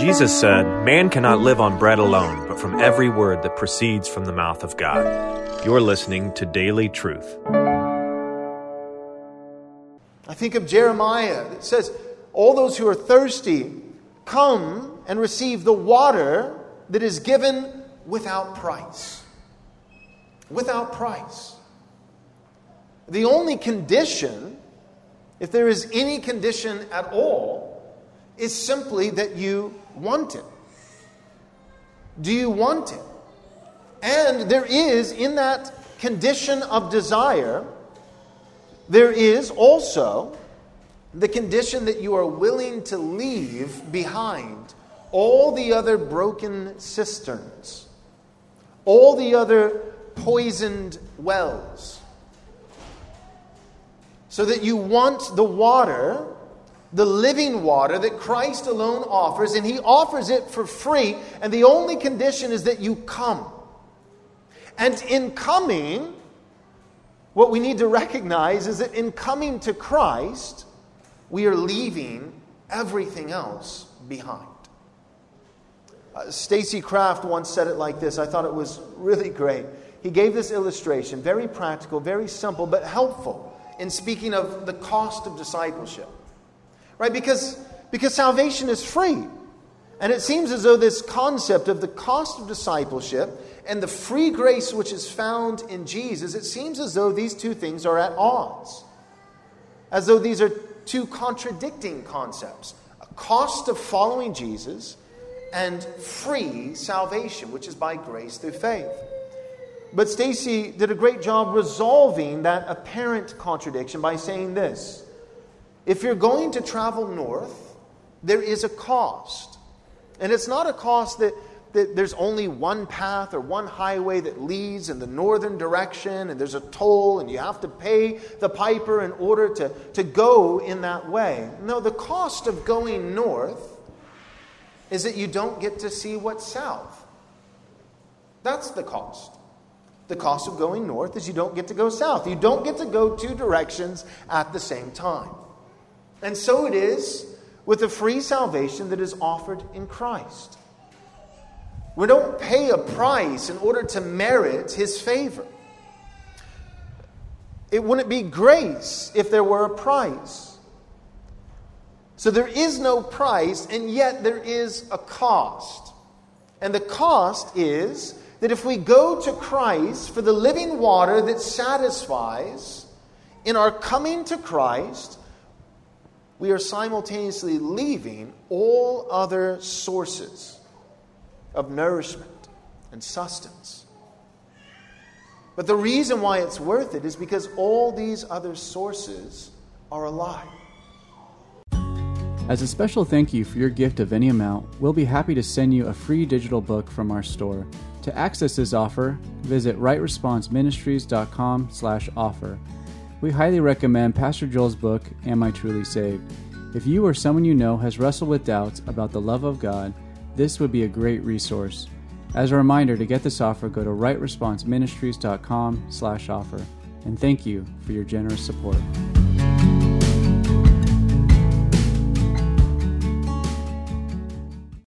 Jesus said, Man cannot live on bread alone, but from every word that proceeds from the mouth of God. You're listening to Daily Truth. I think of Jeremiah. It says, All those who are thirsty, come and receive the water that is given without price. Without price. The only condition, if there is any condition at all, is simply that you want it. Do you want it? And there is, in that condition of desire, there is also the condition that you are willing to leave behind all the other broken cisterns, all the other poisoned wells, so that you want the water the living water that Christ alone offers, and He offers it for free. And the only condition is that you come. And in coming, what we need to recognize is that in coming to Christ, we are leaving everything else behind. Uh, Stacy Kraft once said it like this. I thought it was really great. He gave this illustration, very practical, very simple, but helpful in speaking of the cost of discipleship right? Because, because salvation is free. And it seems as though this concept of the cost of discipleship and the free grace which is found in Jesus, it seems as though these two things are at odds. As though these are two contradicting concepts a cost of following Jesus and free salvation, which is by grace through faith. But Stacy did a great job resolving that apparent contradiction by saying this if you're going to travel north, there is a cost. And it's not a cost that, that there's only one path or one highway that leads in the northern direction and there's a toll and you have to pay the piper in order to, to go in that way. No, the cost of going north is that you don't get to see what's south. That's the cost. The cost of going north is you don't get to go south. You don't get to go two directions at the same time. And so it is with the free salvation that is offered in Christ. We don't pay a price in order to merit his favor. It wouldn't be grace if there were a price. So there is no price, and yet there is a cost. And the cost is that if we go to Christ for the living water that satisfies, in our coming to Christ, we are simultaneously leaving all other sources of nourishment and sustenance. But the reason why it's worth it is because all these other sources are alive. As a special thank you for your gift of any amount, we'll be happy to send you a free digital book from our store. To access this offer, visit rightresponseministries.com/offer we highly recommend Pastor Joel's book, Am I Truly Saved? If you or someone you know has wrestled with doubts about the love of God, this would be a great resource. As a reminder, to get this offer, go to rightresponseministries.com slash offer. And thank you for your generous support.